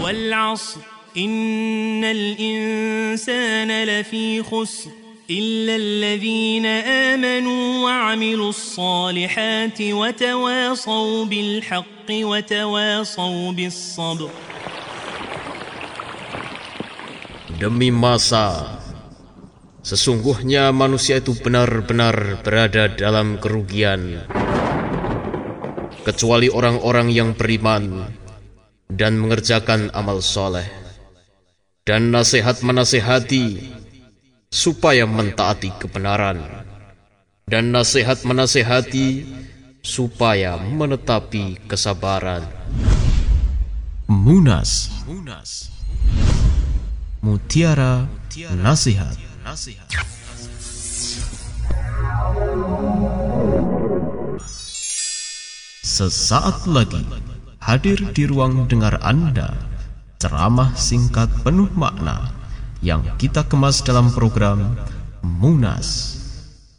والعصر إن الإنسان لفي خسر إلا الذين آمنوا وعملوا الصالحات وتواصوا بالحق وتواصوا بالصبر Demi masa, sesungguhnya manusia itu benar-benar berada dalam kerugian. Kecuali orang-orang yang beriman dan mengerjakan amal soleh. Dan nasihat menasehati supaya mentaati kebenaran. Dan nasihat menasehati supaya menetapi kesabaran. Munas. Mutiara Nasihat. Sesaat lagi hadir di ruang dengar Anda ceramah singkat penuh makna yang kita kemas dalam program Munas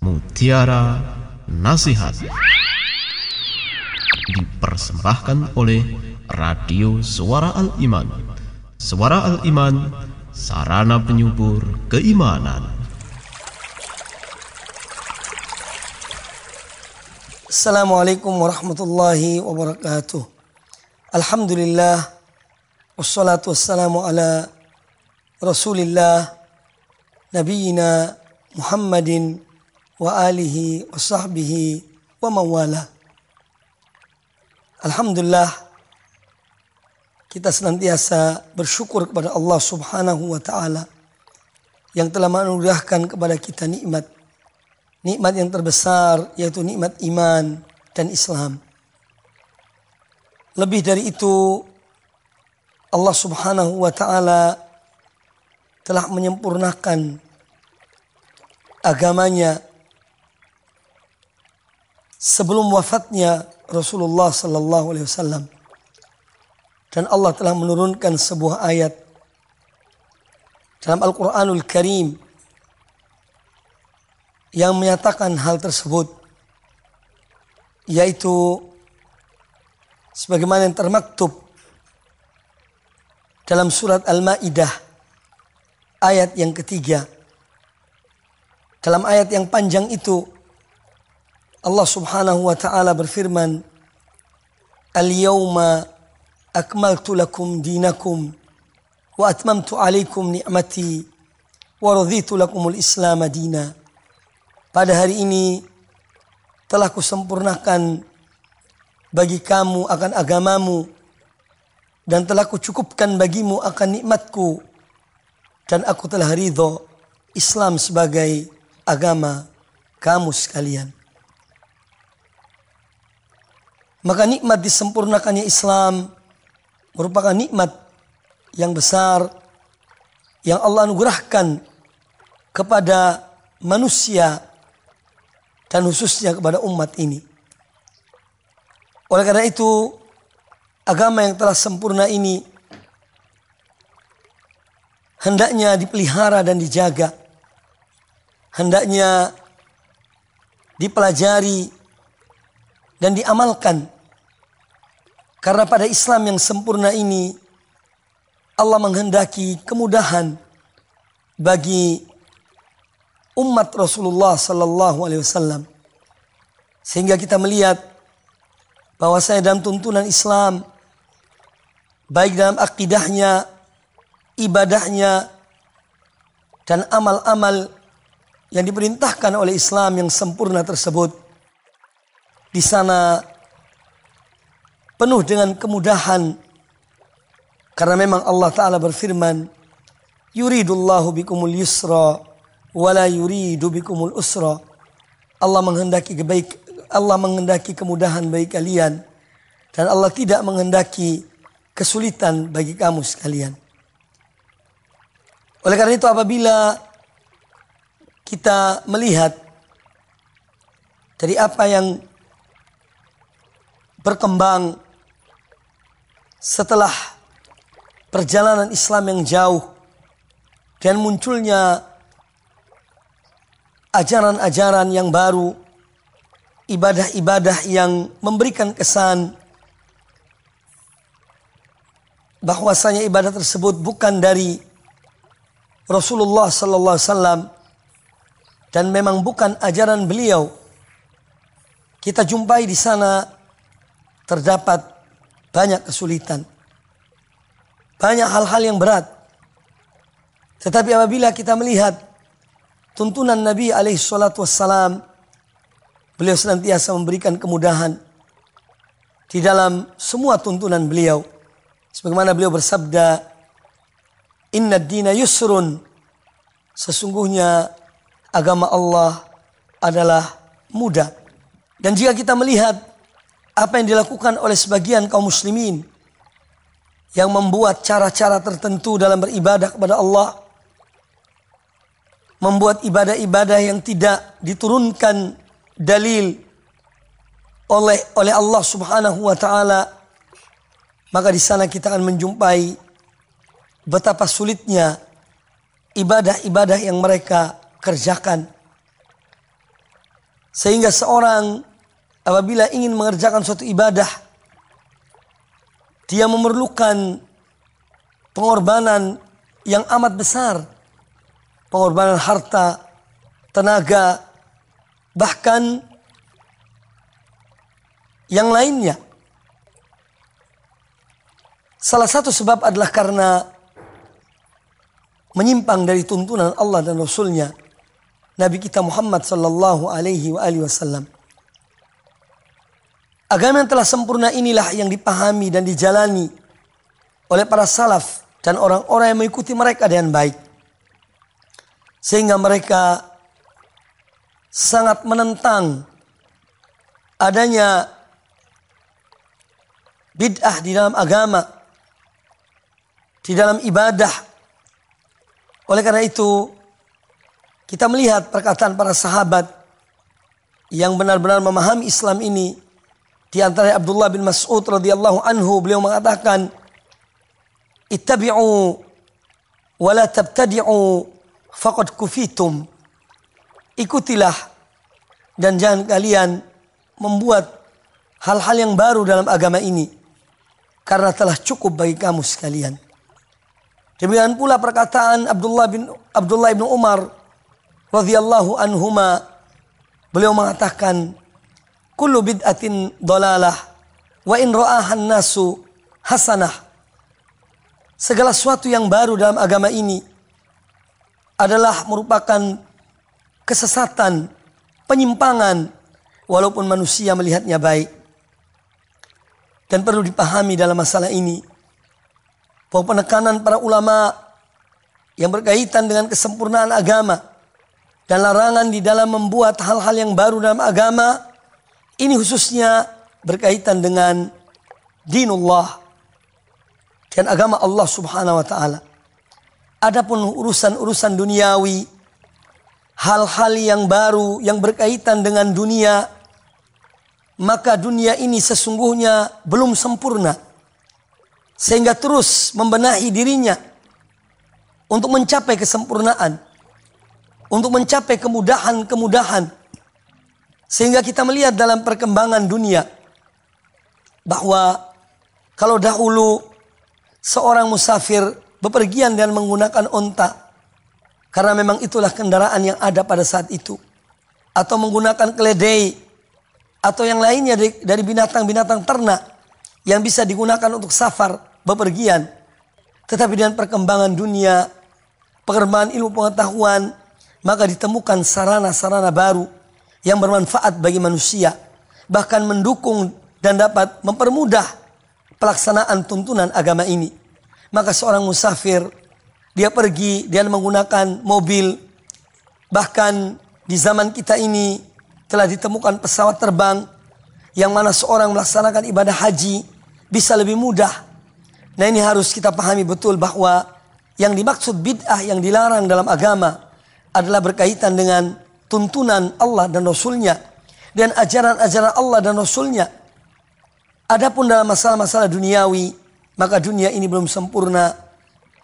Mutiara Nasihat dipersembahkan oleh Radio Suara Al-Iman. Suara Al-Iman, sarana penyubur keimanan. Assalamualaikum warahmatullahi wabarakatuh. Alhamdulillah wassalatu wassalamu ala Rasulillah nabiyina Muhammadin wa alihi wa sahbihi wa mawala. Alhamdulillah kita senantiasa bersyukur kepada Allah Subhanahu wa taala yang telah menganugerahkan kepada kita nikmat nikmat yang terbesar yaitu nikmat iman dan Islam. Lebih dari itu Allah Subhanahu wa taala telah menyempurnakan agamanya sebelum wafatnya Rasulullah sallallahu alaihi wasallam. Dan Allah telah menurunkan sebuah ayat dalam Al-Qur'anul Karim yang menyatakan hal tersebut yaitu sebagaimana yang termaktub dalam surat Al-Maidah ayat yang ketiga. Dalam ayat yang panjang itu Allah Subhanahu wa taala berfirman Al-yawma akmaltu lakum dinakum wa atmamtu alaikum ni'mati wa raditu lakumul islam dina. Pada hari ini telah kusempurnakan bagi kamu akan agamamu dan telah kucukupkan bagimu akan nikmatku dan aku telah ridho Islam sebagai agama kamu sekalian. Maka nikmat disempurnakannya Islam merupakan nikmat yang besar yang Allah anugerahkan kepada manusia dan khususnya kepada umat ini. Oleh karena itu, agama yang telah sempurna ini hendaknya dipelihara dan dijaga. Hendaknya dipelajari dan diamalkan. Karena pada Islam yang sempurna ini Allah menghendaki kemudahan bagi umat Rasulullah sallallahu alaihi wasallam. Sehingga kita melihat bahwa saya dalam tuntunan Islam baik dalam akidahnya, ibadahnya dan amal-amal yang diperintahkan oleh Islam yang sempurna tersebut di sana penuh dengan kemudahan karena memang Allah taala berfirman yuridullahu bikumul yusra wala yuridu bikumul usra. Allah menghendaki kebaik Allah menghendaki kemudahan bagi kalian dan Allah tidak menghendaki kesulitan bagi kamu sekalian. Oleh karena itu apabila kita melihat dari apa yang berkembang setelah perjalanan Islam yang jauh dan munculnya ajaran-ajaran yang baru, ibadah-ibadah yang memberikan kesan bahwasanya ibadah tersebut bukan dari Rasulullah sallallahu alaihi wasallam dan memang bukan ajaran beliau. Kita jumpai di sana terdapat banyak kesulitan. Banyak hal-hal yang berat. Tetapi apabila kita melihat tuntunan Nabi alaihi salatu wassalam, beliau senantiasa memberikan kemudahan di dalam semua tuntunan beliau. Sebagaimana beliau bersabda, Inna dina yusrun. Sesungguhnya agama Allah adalah mudah. Dan jika kita melihat apa yang dilakukan oleh sebagian kaum muslimin yang membuat cara-cara tertentu dalam beribadah kepada Allah, membuat ibadah-ibadah yang tidak diturunkan dalil oleh oleh Allah Subhanahu wa taala maka di sana kita akan menjumpai betapa sulitnya ibadah-ibadah yang mereka kerjakan. Sehingga seorang apabila ingin mengerjakan suatu ibadah, dia memerlukan pengorbanan yang amat besar. Pengorbanan harta, tenaga, bahkan yang lainnya. Salah satu sebab adalah karena menyimpang dari tuntunan Allah dan Rasulnya Nabi kita Muhammad sallallahu alaihi wasallam. Agama yang telah sempurna inilah yang dipahami dan dijalani oleh para salaf dan orang-orang yang mengikuti mereka dengan baik. Sehingga mereka sangat menentang adanya bid'ah di dalam agama di dalam ibadah. Oleh karena itu, kita melihat perkataan para sahabat yang benar-benar memahami Islam ini. Di antara Abdullah bin Mas'ud radhiyallahu anhu beliau mengatakan, "Ittabi'u wa la tabtadi'u faqad kufitum." Ikutilah dan jangan kalian membuat hal-hal yang baru dalam agama ini karena telah cukup bagi kamu sekalian. Demikian pula perkataan Abdullah bin Abdullah bin Umar radhiyallahu anhuma beliau mengatakan kullu bid'atin dalalah wa in ra'ahan nasu hasanah segala sesuatu yang baru dalam agama ini adalah merupakan kesesatan, penyimpangan walaupun manusia melihatnya baik. Dan perlu dipahami dalam masalah ini bahwa penekanan para ulama yang berkaitan dengan kesempurnaan agama dan larangan di dalam membuat hal-hal yang baru dalam agama ini khususnya berkaitan dengan dinullah dan agama Allah Subhanahu wa taala. Adapun urusan-urusan duniawi, hal-hal yang baru yang berkaitan dengan dunia, maka dunia ini sesungguhnya belum sempurna sehingga terus membenahi dirinya untuk mencapai kesempurnaan, untuk mencapai kemudahan-kemudahan. Sehingga kita melihat dalam perkembangan dunia bahwa kalau dahulu seorang musafir bepergian dan menggunakan onta karena memang itulah kendaraan yang ada pada saat itu atau menggunakan keledai atau yang lainnya dari binatang-binatang ternak yang bisa digunakan untuk safar bepergian. Tetapi dengan perkembangan dunia, perkembangan ilmu pengetahuan, maka ditemukan sarana-sarana baru yang bermanfaat bagi manusia. Bahkan mendukung dan dapat mempermudah pelaksanaan tuntunan agama ini. Maka seorang musafir, dia pergi, dia menggunakan mobil. Bahkan di zaman kita ini telah ditemukan pesawat terbang yang mana seorang melaksanakan ibadah haji bisa lebih mudah Nah ini harus kita pahami betul bahwa yang dimaksud bid'ah yang dilarang dalam agama adalah berkaitan dengan tuntunan Allah dan Rasulnya dan ajaran-ajaran Allah dan Rasulnya. Adapun dalam masalah-masalah duniawi, maka dunia ini belum sempurna.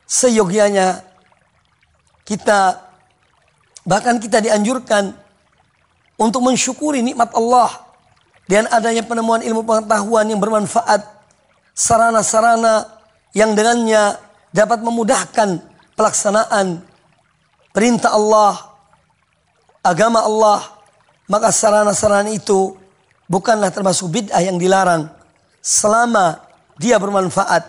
Seyogianya kita bahkan kita dianjurkan untuk mensyukuri nikmat Allah dan adanya penemuan ilmu pengetahuan yang bermanfaat sarana-sarana yang dengannya dapat memudahkan pelaksanaan perintah Allah, agama Allah, maka sarana-sarana itu bukanlah termasuk bid'ah yang dilarang selama dia bermanfaat,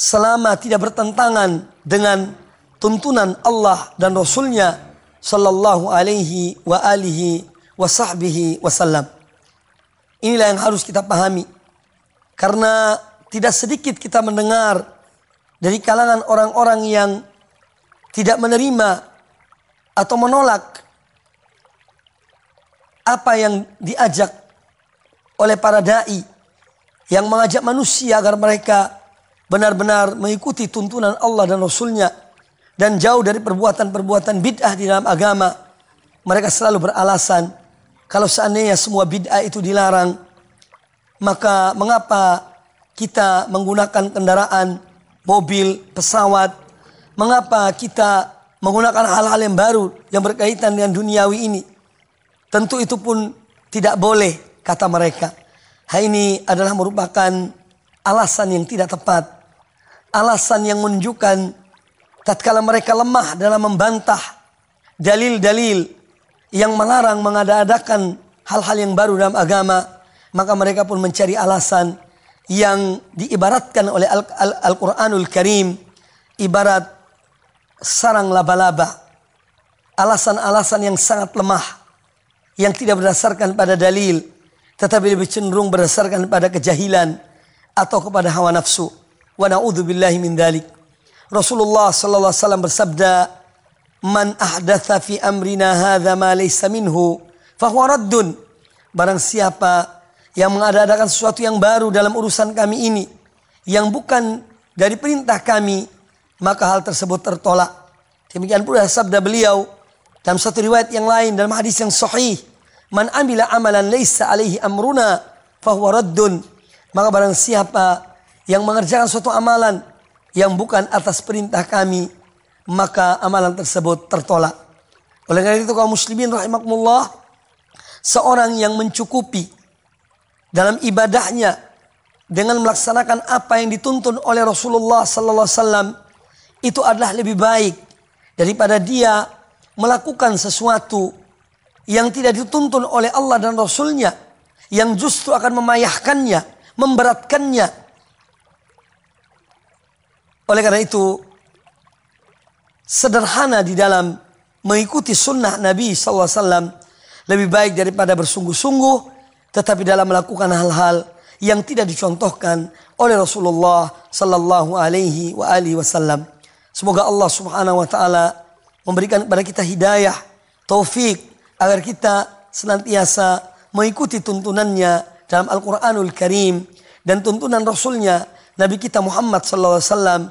selama tidak bertentangan dengan tuntunan Allah dan Rasulnya sallallahu alaihi wa alihi wa sahbihi wasallam. Inilah yang harus kita pahami. Karena tidak sedikit kita mendengar dari kalangan orang-orang yang tidak menerima atau menolak apa yang diajak oleh para dai yang mengajak manusia agar mereka benar-benar mengikuti tuntunan Allah dan Rasulnya dan jauh dari perbuatan-perbuatan bid'ah di dalam agama. Mereka selalu beralasan kalau seandainya semua bid'ah itu dilarang, maka mengapa kita menggunakan kendaraan, mobil, pesawat? Mengapa kita menggunakan hal-hal yang baru yang berkaitan dengan duniawi ini? Tentu itu pun tidak boleh, kata mereka. Hal ini adalah merupakan alasan yang tidak tepat. Alasan yang menunjukkan tatkala mereka lemah dalam membantah dalil-dalil yang melarang mengada-adakan hal-hal yang baru dalam agama, maka mereka pun mencari alasan yang diibaratkan oleh Al-Quranul Karim ibarat sarang laba-laba. Alasan-alasan yang sangat lemah yang tidak berdasarkan pada dalil tetapi lebih cenderung berdasarkan pada kejahilan atau kepada hawa nafsu. Wa na'udzubillahi min dalik. Rasulullah sallallahu alaihi wasallam bersabda, "Man ahdatha fi amrina hadza ma laysa minhu, fahuwa raddun." Barang siapa yang mengadakan sesuatu yang baru dalam urusan kami ini yang bukan dari perintah kami, maka hal tersebut tertolak. Demikian pula sabda beliau dalam satu riwayat yang lain dalam hadis yang sahih, "Man amila amalan laysa alaihi amruna, fahuwa raddun." Maka barang siapa yang mengerjakan suatu amalan yang bukan atas perintah kami, maka amalan tersebut tertolak. Oleh karena itu kaum muslimin rahimakumullah, seorang yang mencukupi dalam ibadahnya dengan melaksanakan apa yang dituntun oleh Rasulullah sallallahu alaihi wasallam itu adalah lebih baik daripada dia melakukan sesuatu yang tidak dituntun oleh Allah dan Rasulnya yang justru akan memayahkannya, memberatkannya, oleh karena itu, sederhana di dalam mengikuti sunnah Nabi SAW lebih baik daripada bersungguh-sungguh, tetapi dalam melakukan hal-hal yang tidak dicontohkan oleh Rasulullah Sallallahu Alaihi Wasallam. Semoga Allah Subhanahu Wa Taala memberikan kepada kita hidayah, taufik agar kita senantiasa mengikuti tuntunannya dalam Al-Quranul Karim dan tuntunan Rasulnya Nabi kita Muhammad sallallahu alaihi wasallam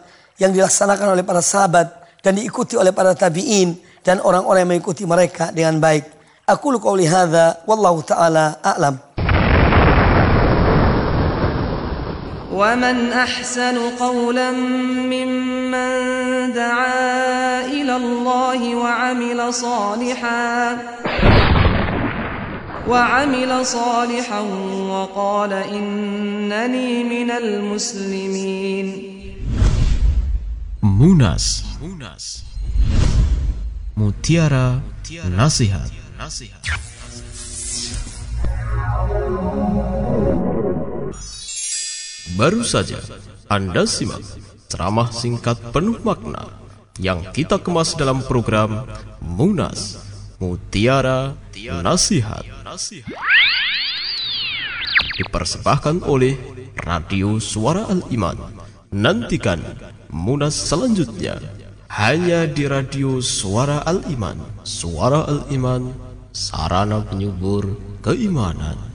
yang dilaksanakan oleh para sahabat dan diikuti oleh para tabi'in dan orang-orang yang mengikuti mereka dengan baik. Aku qauli hadza wallahu taala a'lam. ومن أحسن قولا ممن دعا إلى الله وعمل صالحا وعمل صالحا وقال إنني من المسلمين Munas Mutiara Nasihat Baru saja Anda simak ceramah singkat penuh makna yang kita kemas dalam program Munas Mutiara Nasihat dipersembahkan oleh Radio Suara Al-Iman. Nantikan Munas selanjutnya hanya di Radio Suara Al-Iman. Suara Al-Iman, sarana penyubur keimanan.